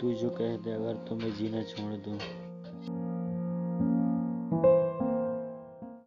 तू जो कह दे अगर तो मैं जीना छोड़ दूँ।